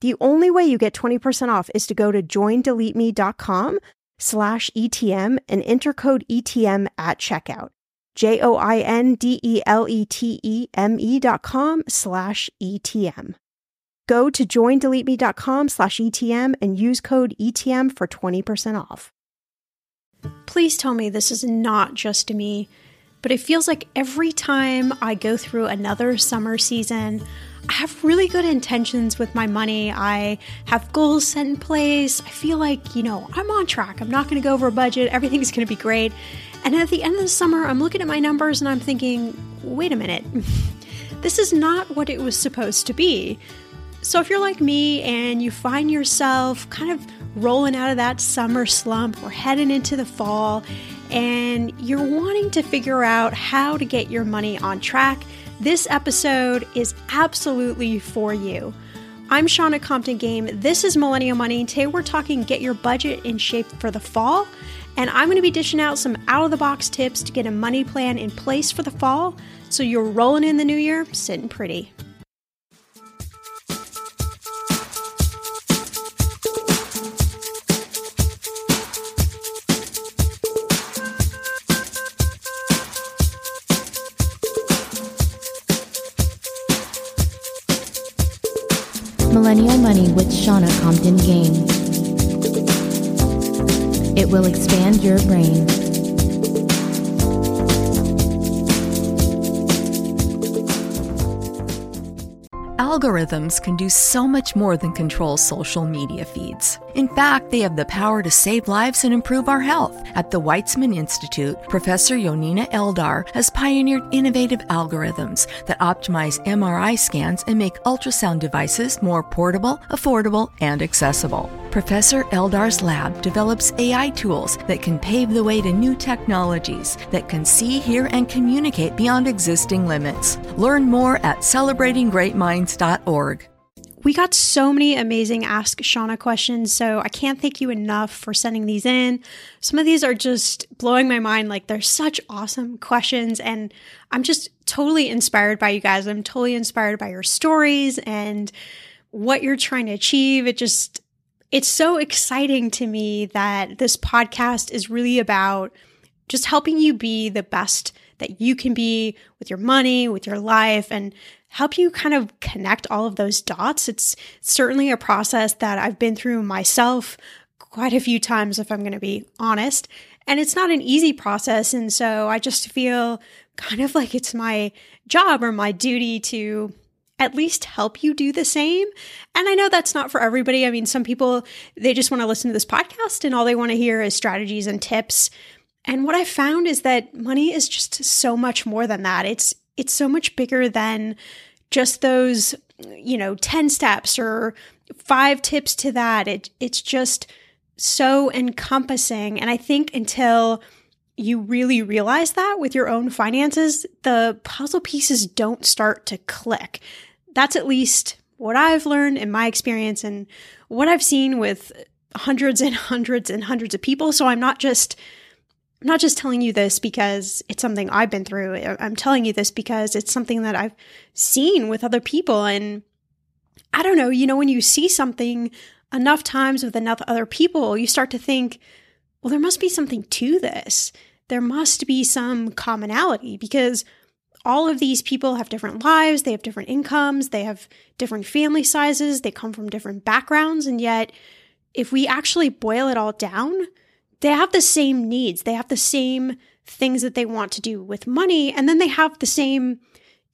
The only way you get 20% off is to go to joindeleteme.com slash ETM and enter code ETM at checkout. J O I N D E L E T E M E dot com slash ETM. Go to joindeleteme.com slash ETM and use code ETM for 20% off. Please tell me this is not just me, but it feels like every time I go through another summer season, have really good intentions with my money. I have goals set in place. I feel like, you know, I'm on track. I'm not going to go over a budget. Everything's going to be great. And at the end of the summer, I'm looking at my numbers and I'm thinking, wait a minute, this is not what it was supposed to be. So if you're like me and you find yourself kind of rolling out of that summer slump, we're heading into the fall, and you're wanting to figure out how to get your money on track this episode is absolutely for you. I'm Shannah Compton Game. This is Millennial Money. Today we're talking get your budget in shape for the fall. And I'm going to be dishing out some out of the box tips to get a money plan in place for the fall so you're rolling in the new year sitting pretty. Money with Shannah Compton Game. It will expand your brain. Algorithms can do so much more than control social media feeds. In fact, they have the power to save lives and improve our health. At the Weizmann Institute, Professor Yonina Eldar has pioneered innovative algorithms that optimize MRI scans and make ultrasound devices more portable, affordable, and accessible. Professor Eldar's lab develops AI tools that can pave the way to new technologies that can see, hear, and communicate beyond existing limits. Learn more at celebratinggreatminds.org. We got so many amazing Ask Shannah questions, so I can't thank you enough for sending these in. Some of these are just blowing my mind. Like, they're such awesome questions, and I'm just totally inspired by you guys. I'm totally inspired by your stories and what you're trying to achieve. It just, it's so exciting to me that this podcast is really about just helping you be the best that you can be with your money, with your life, and help you kind of connect all of those dots. It's certainly a process that I've been through myself quite a few times, if I'm going to be honest. And it's not an easy process. And so I just feel kind of like it's my job or my duty to at least help you do the same. And I know that's not for everybody. I mean, some people, they just want to listen to this podcast and all they want to hear is strategies and tips. And what I found is that money is just so much more than that. It's it's so much bigger than just those, you know, 10 steps or five tips to that. It it's just so encompassing. And I think until you really realize that with your own finances, the puzzle pieces don't start to click. That's at least what I've learned in my experience and what I've seen with hundreds and hundreds and hundreds of people. So I'm not just I'm not just telling you this because it's something I've been through. I'm telling you this because it's something that I've seen with other people and I don't know, you know when you see something enough times with enough other people, you start to think, well there must be something to this. There must be some commonality because all of these people have different lives, they have different incomes, they have different family sizes, they come from different backgrounds, and yet, if we actually boil it all down, they have the same needs, they have the same things that they want to do with money, and then they have the same,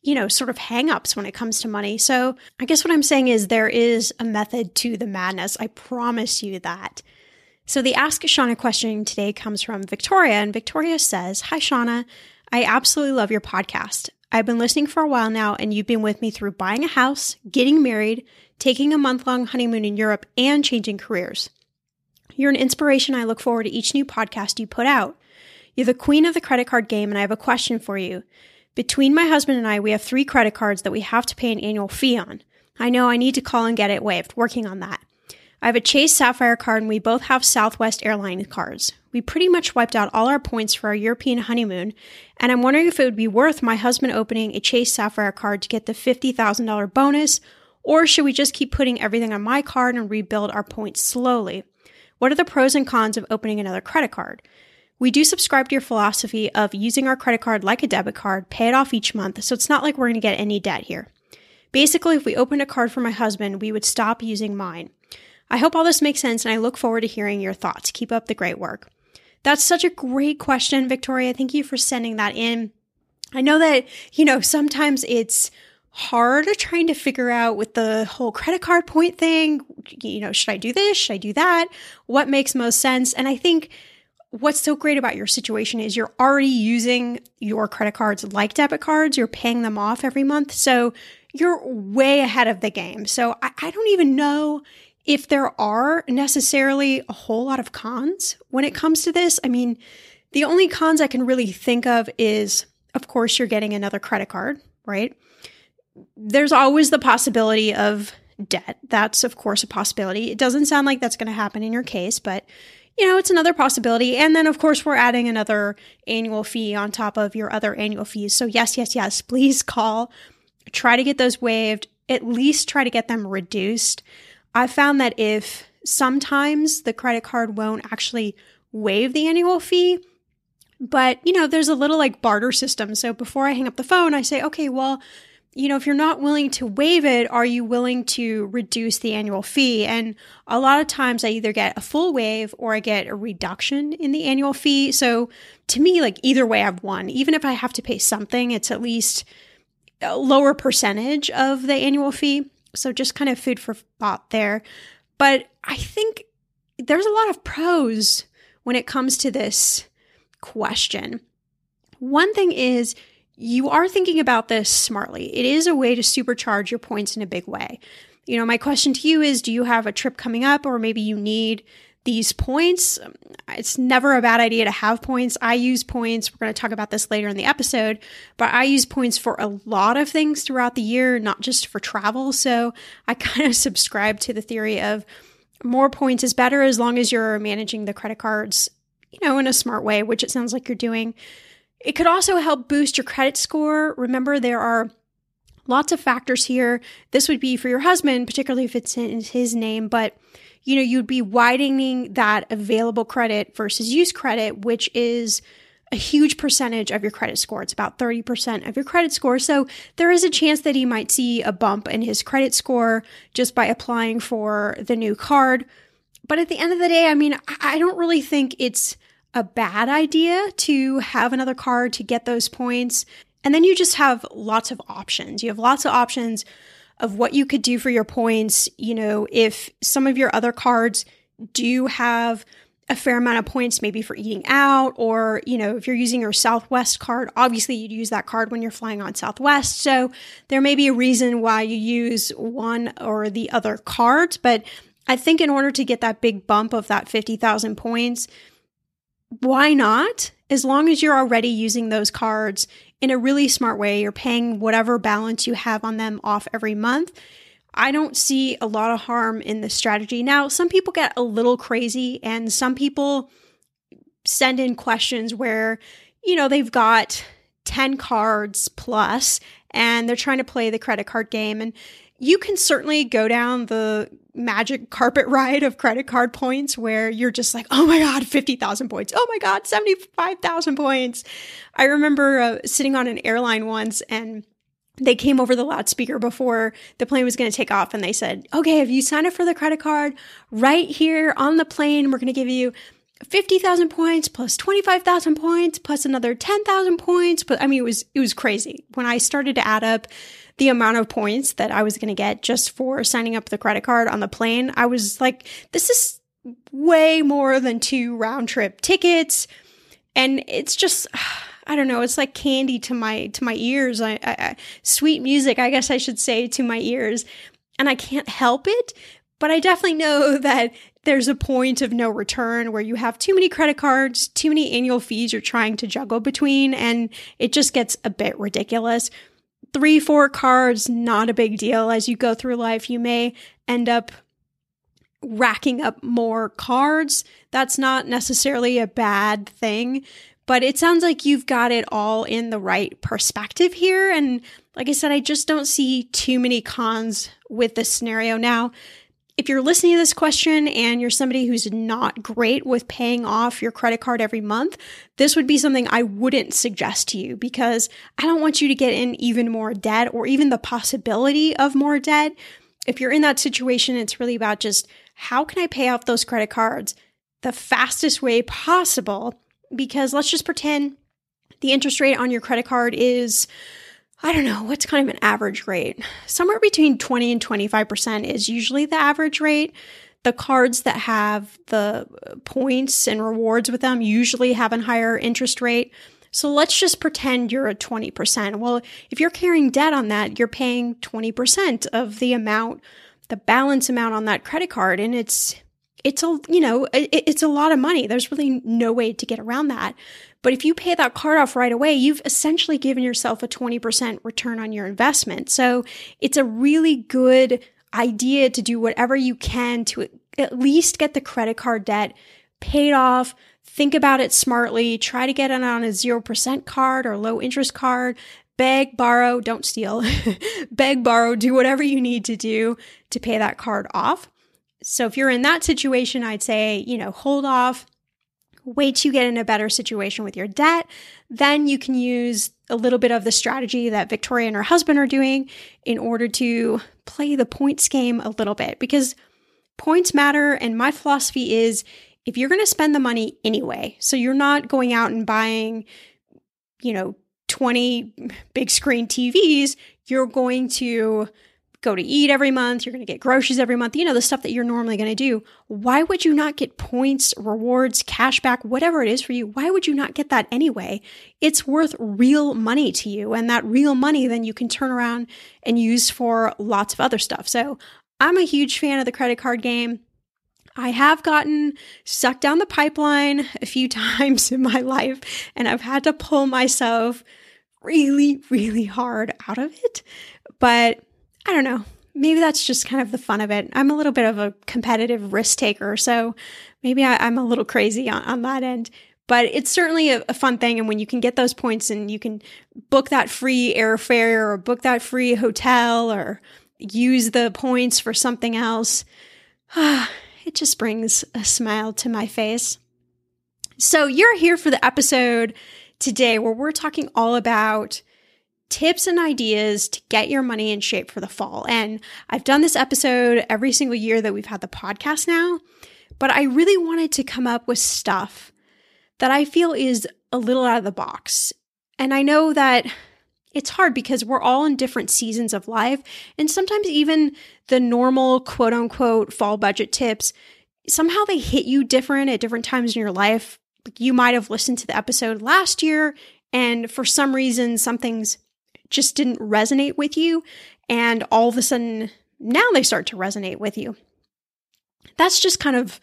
you know, sort of hangups when it comes to money. So, I guess what I'm saying is there is a method to the madness. I promise you that. So, the Ask Shannah question today comes from Victoria, and Victoria says, Hi, Shannah. I absolutely love your podcast. I've been listening for a while now, and you've been with me through buying a house, getting married, taking a month long honeymoon in Europe, and changing careers. You're an inspiration. I look forward to each new podcast you put out. You're the queen of the credit card game, and I have a question for you. Between my husband and I, we have three credit cards that we have to pay an annual fee on. I know I need to call and get it waived, working on that. I have a Chase Sapphire card, and we both have Southwest Airlines cards. We pretty much wiped out all our points for our European honeymoon, and I'm wondering if it would be worth my husband opening a Chase Sapphire card to get the $50,000 bonus, or should we just keep putting everything on my card and rebuild our points slowly? What are the pros and cons of opening another credit card? We do subscribe to your philosophy of using our credit card like a debit card, pay it off each month, so it's not like we're going to get any debt here. Basically, if we opened a card for my husband, we would stop using mine. I hope all this makes sense and I look forward to hearing your thoughts. Keep up the great work. That's such a great question, Victoria. Thank you for sending that in. I know that, you know, sometimes it's hard trying to figure out with the whole credit card point thing, you know, should I do this? Should I do that? What makes most sense? And I think what's so great about your situation is you're already using your credit cards like debit cards, you're paying them off every month. So you're way ahead of the game. So I, I don't even know if there are necessarily a whole lot of cons when it comes to this, I mean, the only cons I can really think of is, of course, you're getting another credit card, right? There's always the possibility of debt. That's, of course, a possibility. It doesn't sound like that's going to happen in your case, but you know, it's another possibility. And then, of course, we're adding another annual fee on top of your other annual fees. So, yes, yes, yes, please call. Try to get those waived, at least try to get them reduced. I found that if sometimes the credit card won't actually waive the annual fee, but you know, there's a little like barter system. So before I hang up the phone, I say, okay, well, you know, if you're not willing to waive it, are you willing to reduce the annual fee? And a lot of times I either get a full waive or I get a reduction in the annual fee. So to me, like either way, I've won. Even if I have to pay something, it's at least a lower percentage of the annual fee. So just kind of food for thought there. But I think there's a lot of pros when it comes to this question. One thing is you are thinking about this smartly. It is a way to supercharge your points in a big way. You know, my question to you is do you have a trip coming up or maybe you need these points? It's never a bad idea to have points. I use points. We're going to talk about this later in the episode, but I use points for a lot of things throughout the year, not just for travel. So I kind of subscribe to the theory of more points is better as long as you're managing the credit cards, you know, in a smart way, which it sounds like you're doing. It could also help boost your credit score. Remember, there are lots of factors here. This would be for your husband, particularly if it's in his name, but you know, you'd be widening that available credit versus use credit, which is a huge percentage of your credit score. It's about 30% of your credit score. So there is a chance that he might see a bump in his credit score just by applying for the new card. But at the end of the day, I mean, I don't really think it's a bad idea to have another card to get those points. And then you just have lots of options. You have lots of options of what you could do for your points. You know, if some of your other cards do have a fair amount of points maybe for eating out or you know if you're using your southwest card obviously you'd use that card when you're flying on southwest so there may be a reason why you use one or the other cards but i think in order to get that big bump of that 50000 points why not? As long as you're already using those cards in a really smart way, you're paying whatever balance you have on them off every month. I don't see a lot of harm in this strategy. Now, some people get a little crazy and some people send in questions where, you know, they've got 10 cards plus and they're trying to play the credit card game. And you can certainly go down the magic carpet ride of credit card points where you're just like, oh my God, 50,000 points. Oh my God, 75,000 points. I remember uh, sitting on an airline once and they came over the loudspeaker before the plane was going to take off and they said, okay, if you sign up for the credit card right here on the plane, we're going to give you 50,000 points plus 25,000 points plus another 10,000 points. But I mean, it was, it was crazy. When I started to add up the amount of points that I was going to get just for signing up the credit card on the plane, I was like, this is way more than two round trip tickets. And it's just, I don't know, it's like candy to my, to my ears. I, I, I sweet music, I guess I should say to my ears. And I can't help it. But I definitely know that there's a point of no return where you have too many credit cards, too many annual fees you're trying to juggle between, and it just gets a bit ridiculous three, four cards, not a big deal. As you go through life, you may end up racking up more cards. That's not necessarily a bad thing, but it sounds like you've got it all in the right perspective here. And like I said, I just don't see too many cons with this scenario. Now, if you're listening to this question and you're somebody who's not great with paying off your credit card every month, this would be something I wouldn't suggest to you because I don't want you to get in even more debt or even the possibility of more debt. If you're in that situation, it's really about just how can I pay off those credit cards the fastest way possible? Because let's just pretend the interest rate on your credit card is I don't know, what's kind of an average rate? Somewhere between 20 and 25% is usually the average rate. The cards that have the uh, points and rewards with them usually have a higher interest rate. So let's just pretend you're at 20%. Well, if you're carrying debt on that, you're paying 20% of the amount, the balance amount on that credit card. And it's, it's a, you know, it, it's a lot of money. There's really no way to get around that. But if you pay that card off right away, you've essentially given yourself a 20% return on your investment. So it's a really good idea to do whatever you can to at least get the credit card debt paid off. Think about it smartly. Try to get it on a 0% card or low interest card. Beg, borrow, don't steal. Beg, borrow, do whatever you need to do to pay that card off. So if you're in that situation, I'd say, you know, hold off, wait till you get in a better situation with your debt. Then you can use a little bit of the strategy that Victoria and her husband are doing in order to play the points game a little bit because points matter. And my philosophy is if you're going to spend the money anyway, so you're not going out and buying, you know, 20 big screen TVs, you're going to go to eat every month, you're going to get groceries every month, you know, the stuff that you're normally going to do. Why would you not get points, rewards, cash back, whatever it is for you? Why would you not get that anyway? It's worth real money to you. And that real money then you can turn around and use for lots of other stuff. So I'm a huge fan of the credit card game. I have gotten sucked down the pipeline a few times in my life, and I've had to pull myself really, really hard out of it. But I don't know. Maybe that's just kind of the fun of it. I'm a little bit of a competitive risk taker, so maybe I, am a little crazy on, on that end. But it's certainly a, a, fun thing. And when you can get those points and you can book that free airfare or book that free hotel or use the points for something else, it just brings a smile to my face. So you're here for the episode today where we're talking all about tips and ideas to get your money in shape for the fall. And I've done this episode every single year that we've had the podcast now, but I really wanted to come up with stuff that I feel is a little out of the box. And I know that it's hard because we're all in different seasons of life. And sometimes even the normal quote unquote fall budget tips, somehow they hit you different at different times in your life. You might have listened to the episode last year, and for some reason, something's just didn't resonate with you. And all of a sudden, now they start to resonate with you. That's just kind of,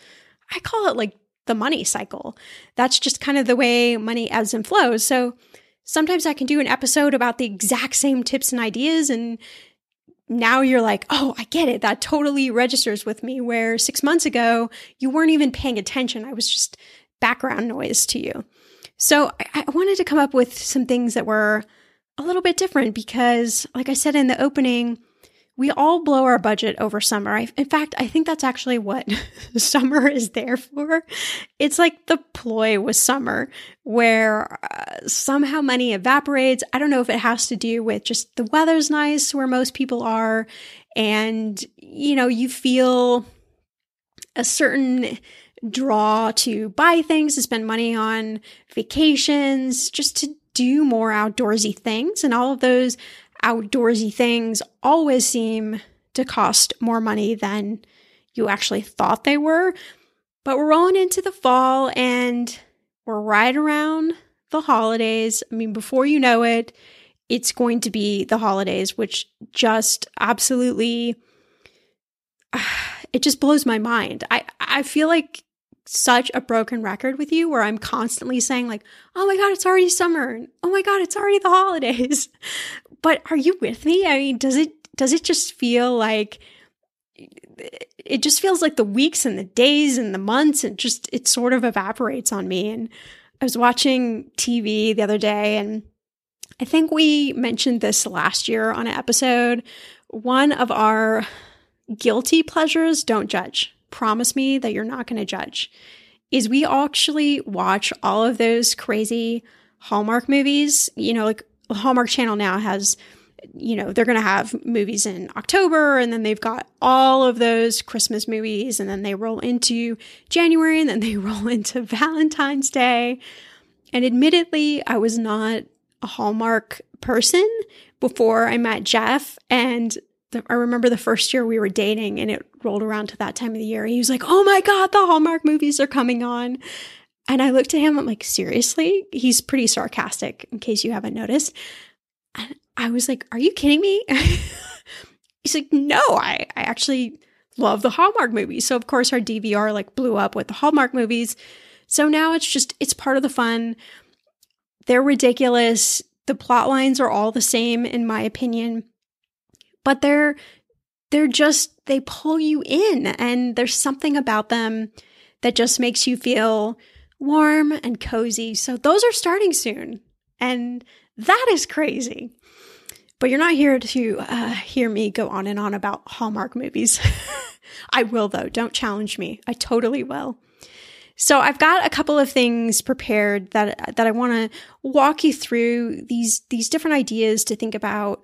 I call it like the money cycle. That's just kind of the way money ebbs and flows. So sometimes I can do an episode about the exact same tips and ideas. And now you're like, oh, I get it. That totally registers with me. Where six months ago, you weren't even paying attention. I was just background noise to you. So I, I wanted to come up with some things that were a little bit different because, like I said in the opening, we all blow our budget over summer. I, in fact, I think that's actually what summer is there for. It's like the ploy with summer, where uh, somehow money evaporates. I don't know if it has to do with just the weather's nice where most people are, and you know, you feel a certain draw to buy things, to spend money on vacations, just to do more outdoorsy things. And all of those outdoorsy things always seem to cost more money than you actually thought they were. But we're rolling into the fall and we're right around the holidays. I mean, before you know it, it's going to be the holidays, which just absolutely it just blows my mind. I I feel like such a broken record with you where I'm constantly saying like, "Oh my god, it's already summer." And, "Oh my god, it's already the holidays." But are you with me? I mean, does it does it just feel like it just feels like the weeks and the days and the months and just it sort of evaporates on me and I was watching TV the other day and I think we mentioned this last year on an episode. One of our guilty pleasures, don't judge promise me that you're not going to judge is we actually watch all of those crazy Hallmark movies. You know, like Hallmark Channel now has, you know, they're going to have movies in October and then they've got all of those Christmas movies and then they roll into January and then they roll into Valentine's Day. And admittedly, I was not a Hallmark person before I met Jeff. And the, I remember the first year we were dating and it rolled around to that time of the year. He was like, Oh my God, the Hallmark movies are coming on. And I looked at him, I'm like, Seriously? He's pretty sarcastic, in case you haven't noticed. And I was like, Are you kidding me? He's like, No, I, I actually love the Hallmark movies. So, of course, our DVR like blew up with the Hallmark movies. So now it's just, it's part of the fun. They're ridiculous. The plot lines are all the same, in my opinion but they're they're just they pull you in and there's something about them that just makes you feel warm and cozy. So those are starting soon. And that is crazy. But you're not here to uh, hear me go on and on about Hallmark movies. I will, though. Don't challenge me. I totally will. So I've got a couple of things prepared that that I want to walk you through these these different ideas to think about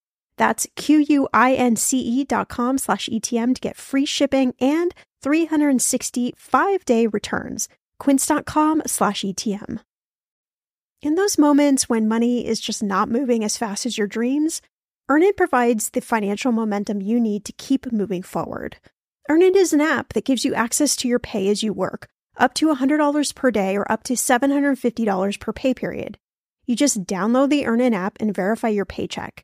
That's Q-U-I-N-C-E dot com slash ETM to get free shipping and 365 day returns. Quince.com slash ETM. In those moments when money is just not moving as fast as your dreams, Earnin provides the financial momentum you need to keep moving forward. Earnin is an app that gives you access to your pay as you work, up to $100 per day or up to $750 per pay period. You just download the Earnin app and verify your paycheck.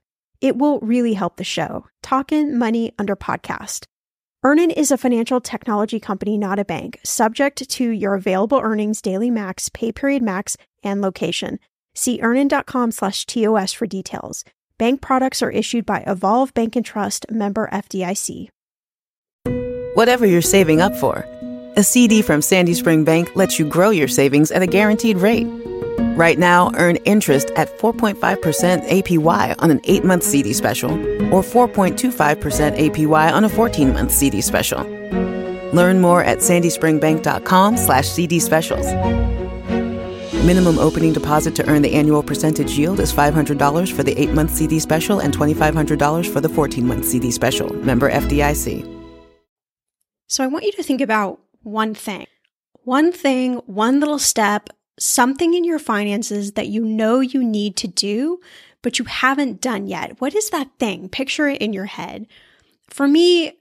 It will really help the show. Talkin' Money under podcast. Earnin is a financial technology company, not a bank, subject to your available earnings, daily max, pay period max, and location. See earnin.com slash TOS for details. Bank products are issued by Evolve Bank and Trust member FDIC. Whatever you're saving up for, a CD from Sandy Spring Bank lets you grow your savings at a guaranteed rate. Right now, earn interest at 4.5% APY on an 8 month CD special or 4.25% APY on a 14 month CD special. Learn more at sandyspringbank.com slash CD specials. Minimum opening deposit to earn the annual percentage yield is $500 for the 8 month CD special and $2,500 for the 14 month CD special. Member FDIC. So I want you to think about one thing. One thing, one little step, something in your finances that you know you need to do, but you haven't done yet. What is that thing? Picture it in your head. For me,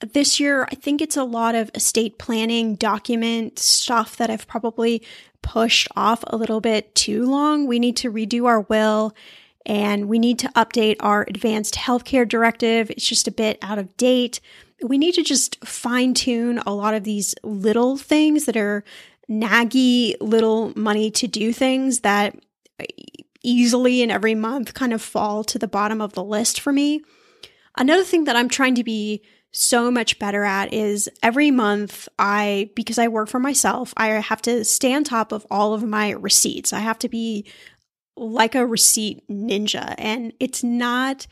this year, I think it's a lot of estate planning, document stuff that I've probably pushed off a little bit too long. We need to redo our will and we need to update our advanced healthcare directive. It's just a bit out of date. We need to just fine tune a lot of these little things that are naggy little money to do things that easily in every month kind of fall to the bottom of the list for me. Another thing that I'm trying to be so much better at is every month I because I work for myself, I have to stay on top of all of my receipts. I have to be like a receipt ninja and it's not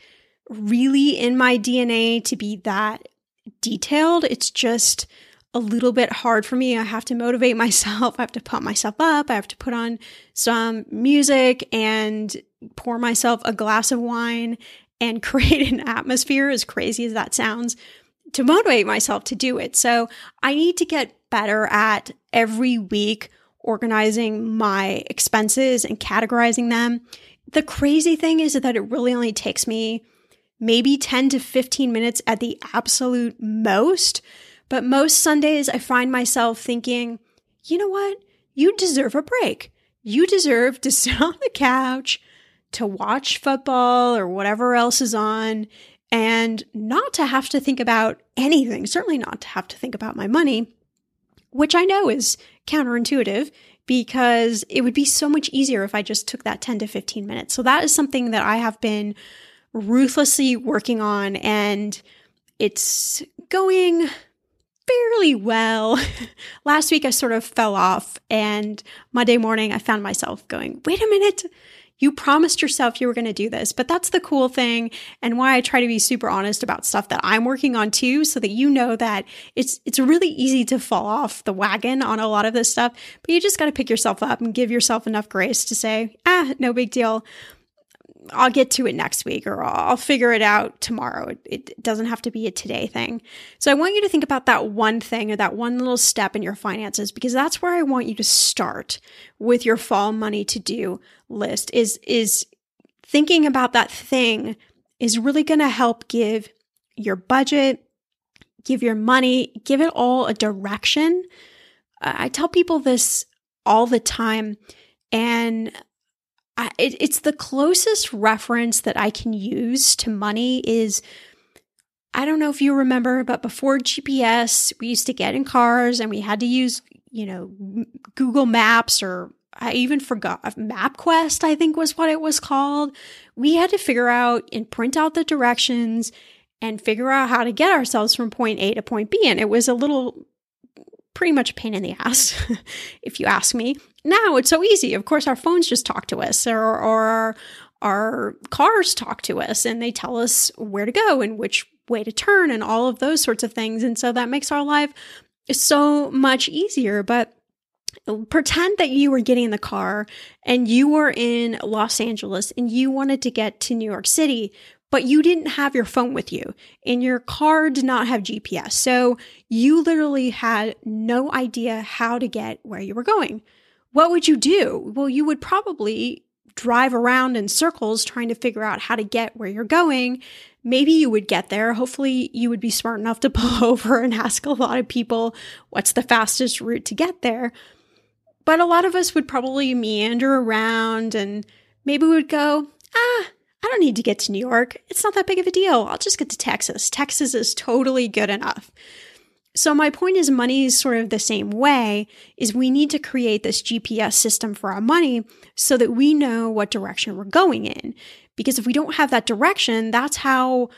really in my DNA to be that detailed. It's just a little bit hard for me. I have to motivate myself. I have to pump myself up. I have to put on some music and pour myself a glass of wine and create an atmosphere, as crazy as that sounds, to motivate myself to do it. So I need to get better at every week organizing my expenses and categorizing them. The crazy thing is that it really only takes me maybe 10 to 15 minutes at the absolute most but most Sundays, I find myself thinking, you know what? You deserve a break. You deserve to sit on the couch, to watch football or whatever else is on, and not to have to think about anything, certainly not to have to think about my money, which I know is counterintuitive because it would be so much easier if I just took that 10 to 15 minutes. So that is something that I have been ruthlessly working on and it's going fairly well. Last week I sort of fell off, and Monday morning I found myself going, wait a minute. You promised yourself you were going to do this, but that's the cool thing and why I try to be super honest about stuff that I'm working on too so that you know that it's it's really easy to fall off the wagon on a lot of this stuff, but you just got to pick yourself up and give yourself enough grace to say, "Ah, no big deal. I'll get to it next week or I'll figure it out tomorrow. It, doesn't have to be a today thing. So I want you to think about that one thing or that one little step in your finances because that's where I want you to start with your fall money to do list is is thinking about that thing is really going to help give your budget, give your money, give it all a direction. I tell people this all the time and I, it, it's the closest reference that I can use to money is I don't know if you remember, but before GPS, we used to get in cars and we had to use, you know, Google Maps or I even forgot uh, MapQuest, I think was what it was called. We had to figure out and print out the directions and figure out how to get ourselves from point A to point B. And it was a little pretty much a pain in the ass, if you ask me. Now it's so easy. Of course, our phones just talk to us, or, or our, our cars talk to us, and they tell us where to go and which way to turn, and all of those sorts of things. And so that makes our life so much easier. But pretend that you were getting in the car and you were in Los Angeles and you wanted to get to New York City, but you didn't have your phone with you and your car did not have GPS. So you literally had no idea how to get where you were going. What would you do? Well, you would probably drive around in circles trying to figure out how to get where you're going. Maybe you would get there. Hopefully, you would be smart enough to pull over and ask a lot of people what's the fastest route to get there. But a lot of us would probably meander around and maybe we would go, ah, I don't need to get to New York. It's not that big of a deal. I'll just get to Texas. Texas is totally good enough. So my point is money is sort of the same way is we need to create this GPS system for our money so that we know what direction we're going in. Because if we don't have that direction, that's how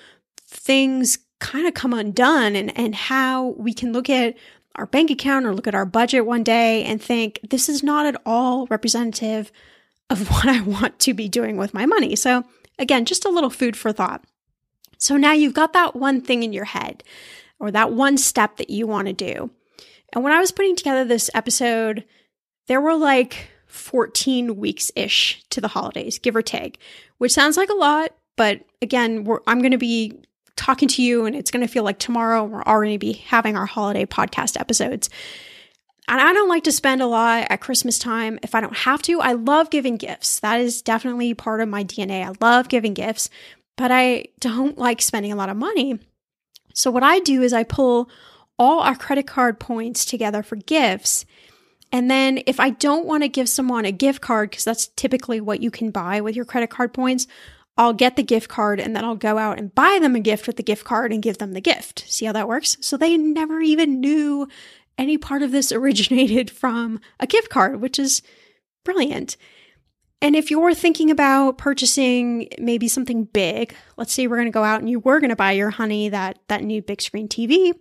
things kind of come undone and, and how we can look at our bank account or look at our budget one day and think this is not at all representative of what I want to be doing with my money. So Again, just a little food for thought. So now you've got that one thing in your head or that one step that you want to do. And when I was putting together this episode, there were like 14 weeks ish to the holidays, give or take, which sounds like a lot. But again, I'm going to be talking to you and it's going to feel like tomorrow we're already be having our holiday podcast episodes. And I don't like to spend a lot at Christmas time if I don't have to. I love giving gifts. That is definitely part of my DNA. I love giving gifts, but I don't like spending a lot of money. So, what I do is I pull all our credit card points together for gifts. And then, if I don't want to give someone a gift card, because that's typically what you can buy with your credit card points, I'll get the gift card and then I'll go out and buy them a gift with the gift card and give them the gift. See how that works? So they never even knew any part of this originated from a gift card, which is brilliant. And if you're thinking about purchasing maybe something big, let's say we're going to go out and you were going to buy your honey that that new big screen TV.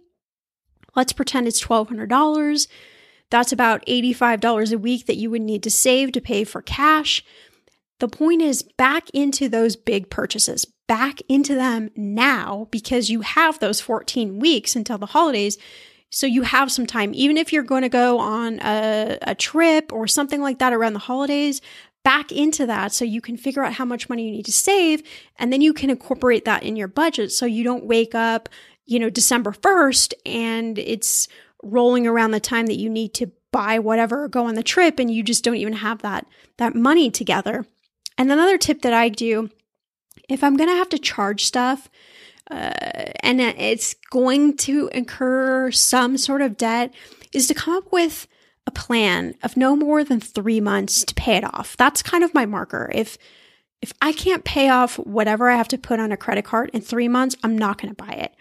Let's pretend it's $1200. That's about $85 a week that you would need to save to pay for cash. The point is back into those big purchases, back into them now because you have those 14 weeks until the holidays so you have some time, even if you're going to go on a, a trip or something like that around the holidays, back into that so you can figure out how much money you need to save. And then you can incorporate that in your budget so you don't wake up, you know, December 1st and it's rolling around the time that you need to buy whatever or go on the trip and you just don't even have that that money together. And another tip that I do if I'm going to have to charge stuff, uh, and it's going to incur some sort of debt is to come up with plan of no more than three months to pay it off. That's kind of my marker. If if I can't pay off whatever I have to put on a credit card in three months, I'm not going to buy it.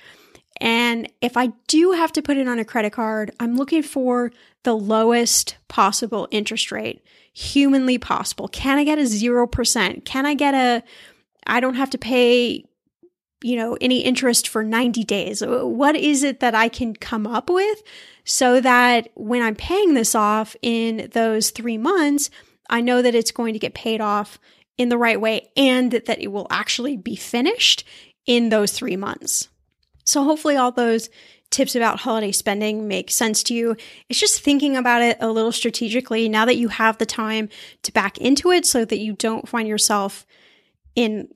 And if I do have to put it on a credit card, I'm looking for the lowest possible interest rate, humanly possible. Can I get a 0%? Can I get a, I don't have to pay you know, any interest for 90 days? What is it that I can come up with so that when I'm paying this off in those three months, I know that it's going to get paid off in the right way and that it will actually be finished in those three months. So hopefully all those tips about holiday spending make sense to you. It's just thinking about it a little strategically now that you have the time to back into it so that you don't find yourself in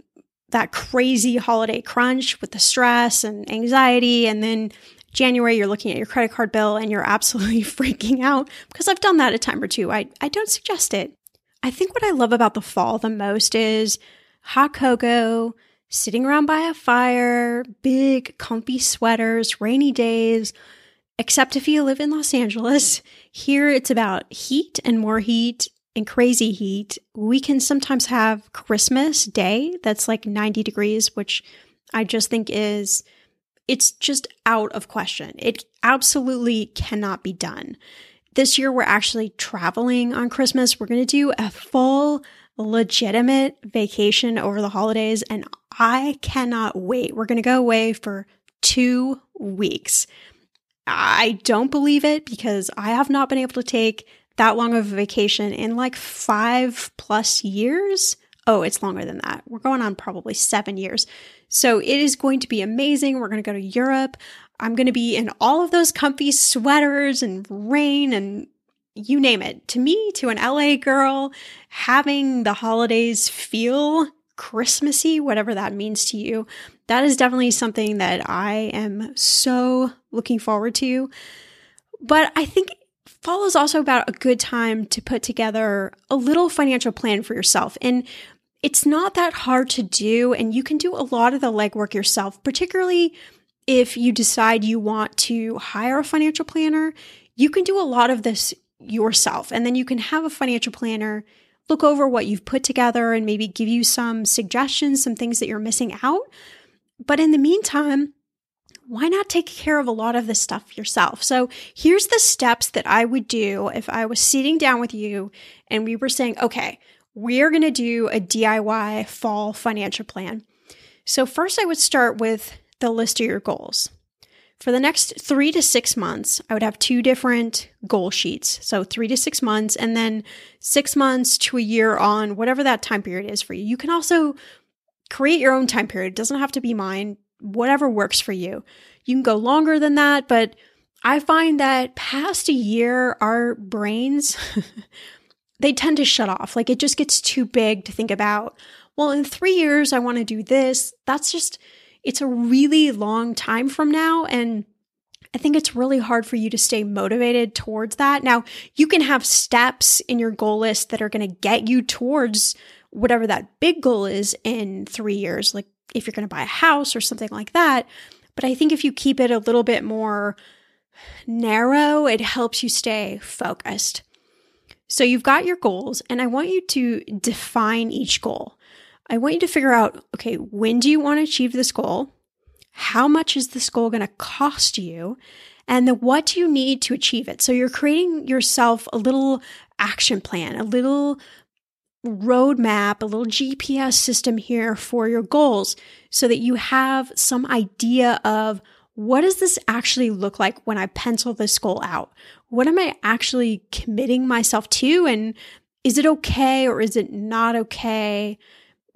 that crazy holiday crunch with the stress and anxiety. And then January, you're looking at your credit card bill and you're absolutely freaking out because I've done that a time or two. I, I don't suggest it. I think what I love about the fall the most is hot cocoa, sitting around by a fire, big, comfy sweaters, rainy days. Except if you live in Los Angeles, here it's about heat and more heat and crazy heat, we can sometimes have Christmas Day that's like 90 degrees, which I just think is it's just out of question. It absolutely cannot be done. This year we're actually traveling on Christmas. We're going to do a full legitimate vacation over the holidays and I cannot wait. We're going to go away for 2 weeks. I don't believe it because I have not been able to take that long of a vacation in like five plus years. Oh, it's longer than that. We're going on probably seven years. So it is going to be amazing. We're going to go to Europe. I'm going to be in all of those comfy sweaters and rain and you name it. To me, to an LA girl, having the holidays feel Christmassy, whatever that means to you. That is definitely something that I am so looking forward to. But I think fall is also about a good time to put together a little financial plan for yourself. And it's not that hard to do, and you can do a lot of the legwork yourself, particularly if you decide you want to hire a financial planner. You can do a lot of this yourself, and then you can have a financial planner look over what you've put together and maybe give you some suggestions, some things that you're missing out. But in the meantime, why not take care of a lot of this stuff yourself? So here's the steps that I would do if I was sitting down with you and we were saying, okay, we're going to do a DIY fall financial plan. So, first, I would start with the list of your goals. For the next three to six months, I would have two different goal sheets. So, three to six months, and then six months to a year on whatever that time period is for you. You can also create your own time period, it doesn't have to be mine, whatever works for you. You can go longer than that, but I find that past a year, our brains they tend to shut off. Like it just gets too big to think about, well, in three years, I want to do this. That's just, it's a really long time from now. And I think it's really hard for you to stay motivated towards that. Now, you can have steps in your goal list that are going to get you towards whatever that big goal is in three years, like if you're going to buy a house or something like that. But I think if you keep it a little bit more narrow, it helps you stay focused. So you've got your goals, and I want you to define each goal. I want you to figure out okay, when do you want to achieve this goal? How much is this goal going to cost you? And then what do you need to achieve it? So you're creating yourself a little action plan, a little roadmap, a little GPS system here for your goals so that you have some idea of what does this actually look like when I pencil this goal out? What am I actually committing myself to? And is it okay or is it not okay?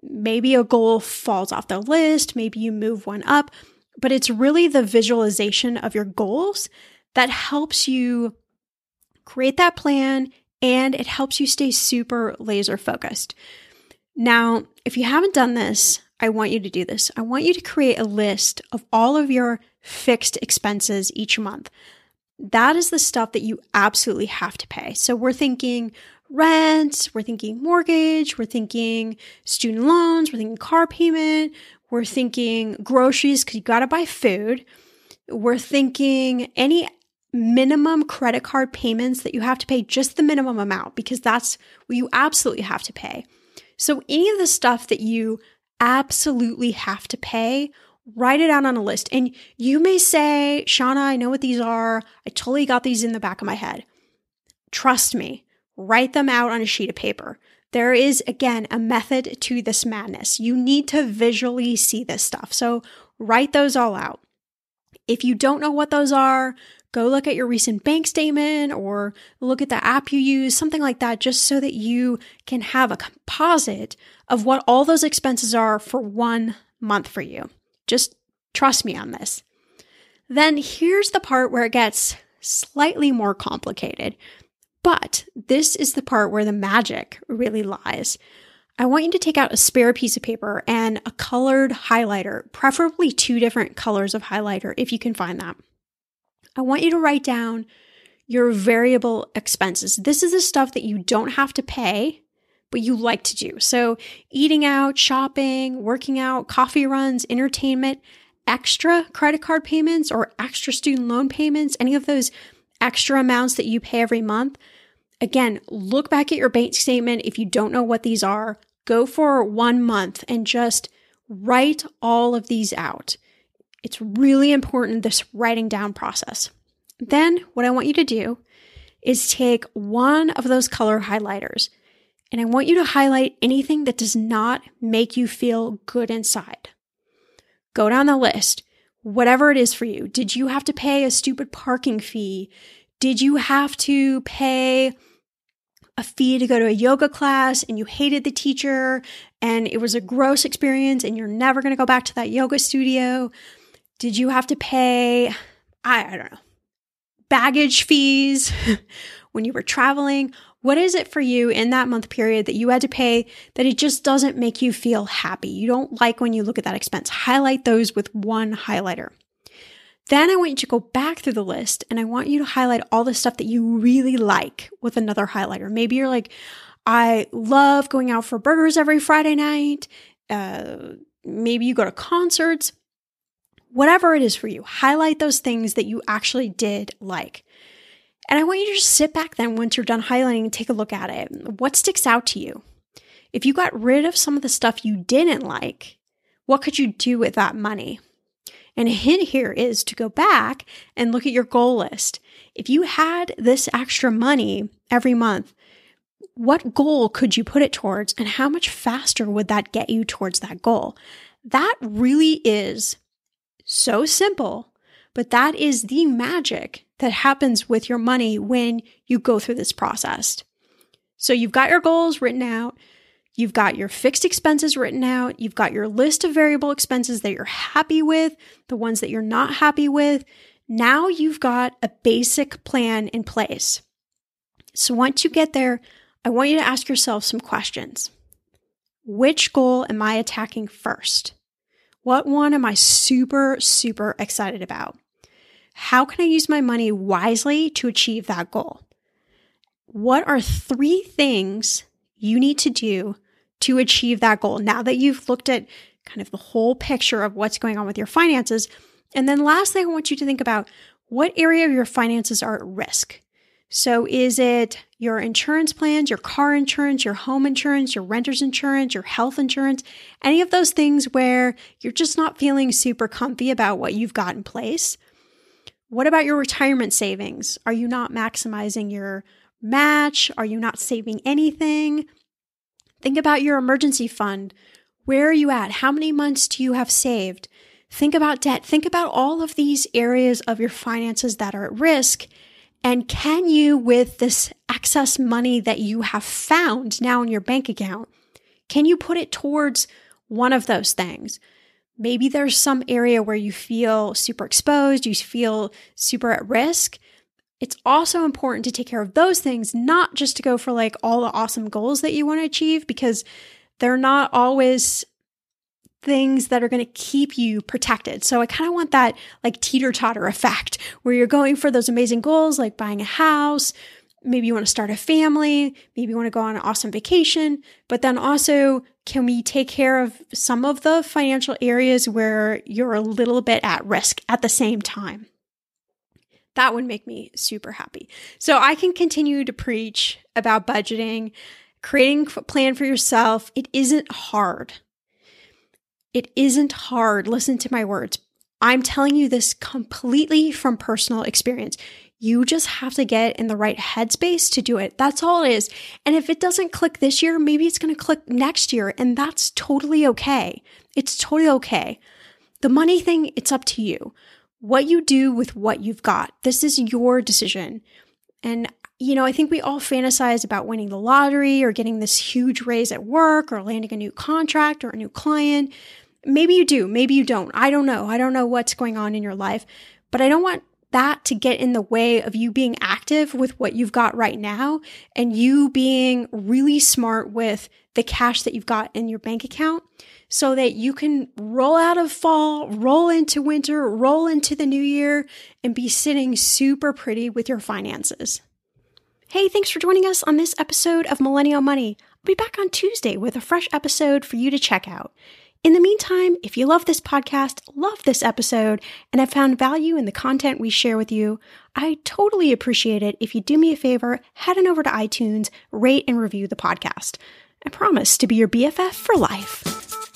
Maybe a goal falls off the list, maybe you move one up, but it's really the visualization of your goals that helps you create that plan and it helps you stay super laser focused. Now, if you haven't done this, I want you to do this. I want you to create a list of all of your fixed expenses each month. That is the stuff that you absolutely have to pay. So we're thinking rent, we're thinking mortgage, we're thinking student loans, we're thinking car payment, we're thinking groceries because you got to buy food. We're thinking any minimum credit card payments that you have to pay, just the minimum amount, because that's what you absolutely have to pay. So, any of the stuff that you absolutely have to pay, write it out on a list. And you may say, Shannah, I know what these are. I totally got these in the back of my head. Trust me, write them out on a sheet of paper. There is, again, a method to this madness. You need to visually see this stuff. So write those all out. If you don't know what those are, go look at your recent bank statement or look at the app you use, something like that, just so that you can have a composite of what all those expenses are for one month for you. Just trust me on this. Then here's the part where it gets slightly more complicated. But this is the part where the magic really lies. I want you to take out a spare piece of paper and a colored highlighter, preferably two different colors of highlighter if you can find that. I want you to write down your variable expenses. This is the stuff that you don't have to pay, but you like to do. So, eating out, shopping, working out, coffee runs, entertainment, extra credit card payments or extra student loan payments, any of those extra amounts that you pay every month. Again, look back at your bank statement. If you don't know what these are, go for one month and just write all of these out. It's really important, this writing down process. Then, what I want you to do is take one of those color highlighters and I want you to highlight anything that does not make you feel good inside. Go down the list, whatever it is for you. Did you have to pay a stupid parking fee? Did you have to pay a fee to go to a yoga class and you hated the teacher and it was a gross experience and you're never going to go back to that yoga studio? Did you have to pay, I, I don't know, baggage fees when you were traveling? What is it for you in that month period that you had to pay that it just doesn't make you feel happy? You don't like when you look at that expense. Highlight those with one highlighter. Then I want you to go back through the list and I want you to highlight all the stuff that you really like with another highlighter. Maybe you're like, I love going out for burgers every Friday night. Uh, maybe you go to concerts. Whatever it is for you, highlight those things that you actually did like. And I want you to just sit back then once you're done highlighting and take a look at it. What sticks out to you? If you got rid of some of the stuff you didn't like, what could you do with that money? And a hint here is to go back and look at your goal list. If you had this extra money every month, what goal could you put it towards and how much faster would that get you towards that goal? That really is so simple, but that is the magic that happens with your money when you go through this process. So you've got your goals written out. You've got your fixed expenses written out. You've got your list of variable expenses that you're happy with, the ones that you're not happy with. Now you've got a basic plan in place. So once you get there, I want you to ask yourself some questions. Which goal am I attacking first? What one am I super, super excited about? How can I use my money wisely to achieve that goal? What are three things you need to do to achieve that goal. Now that you've looked at kind of the whole picture of what's going on with your finances. And then lastly, I want you to think about what area of your finances are at risk. So is it your insurance plans, your car insurance, your home insurance, your renter's insurance, your health insurance, any of those things where you're just not feeling super comfy about what you've got in place? What about your retirement savings? Are you not maximizing your match? Are you not saving anything? Think about your emergency fund. Where are you at? How many months do you have saved? Think about debt. Think about all of these areas of your finances that are at risk. And can you, with this excess money that you have found now in your bank account, can you put it towards one of those things? Maybe there's some area where you feel super exposed, you feel super at risk. It's also important to take care of those things, not just to go for like all the awesome goals that you want to achieve, because they're not always things that are going to keep you protected. So I kind of want that like teeter totter effect where you're going for those amazing goals like buying a house. Maybe you want to start a family. Maybe you want to go on an awesome vacation. But then also, can we take care of some of the financial areas where you're a little bit at risk at the same time? That would make me super happy. So I can continue to preach about budgeting, creating a plan for yourself. It isn't hard. It isn't hard. Listen to my words. I'm telling you this completely from personal experience. You just have to get in the right headspace to do it. That's all it is. And if it doesn't click this year, maybe it's going to click next year, and that's totally okay. It's totally okay. The money thing, it's up to you what you do with what you've got. This is your decision. And, you know, I think we all fantasize about winning the lottery or getting this huge raise at work or landing a new contract or a new client. Maybe you do, maybe you don't. I don't know. I don't know what's going on in your life, but I don't want that to get in the way of you being active with what you've got right now and you being really smart with the cash that you've got in your bank account so that you can roll out of fall, roll into winter, roll into the new year, and be sitting super pretty with your finances. Hey, thanks for joining us on this episode of Millennial Money. I'll be back on Tuesday with a fresh episode for you to check out. In the meantime, if you love this podcast, love this episode, and have found value in the content we share with you, I totally appreciate it if you do me a favor, head on over to iTunes, rate and review the podcast. I promise to be your BFF for life.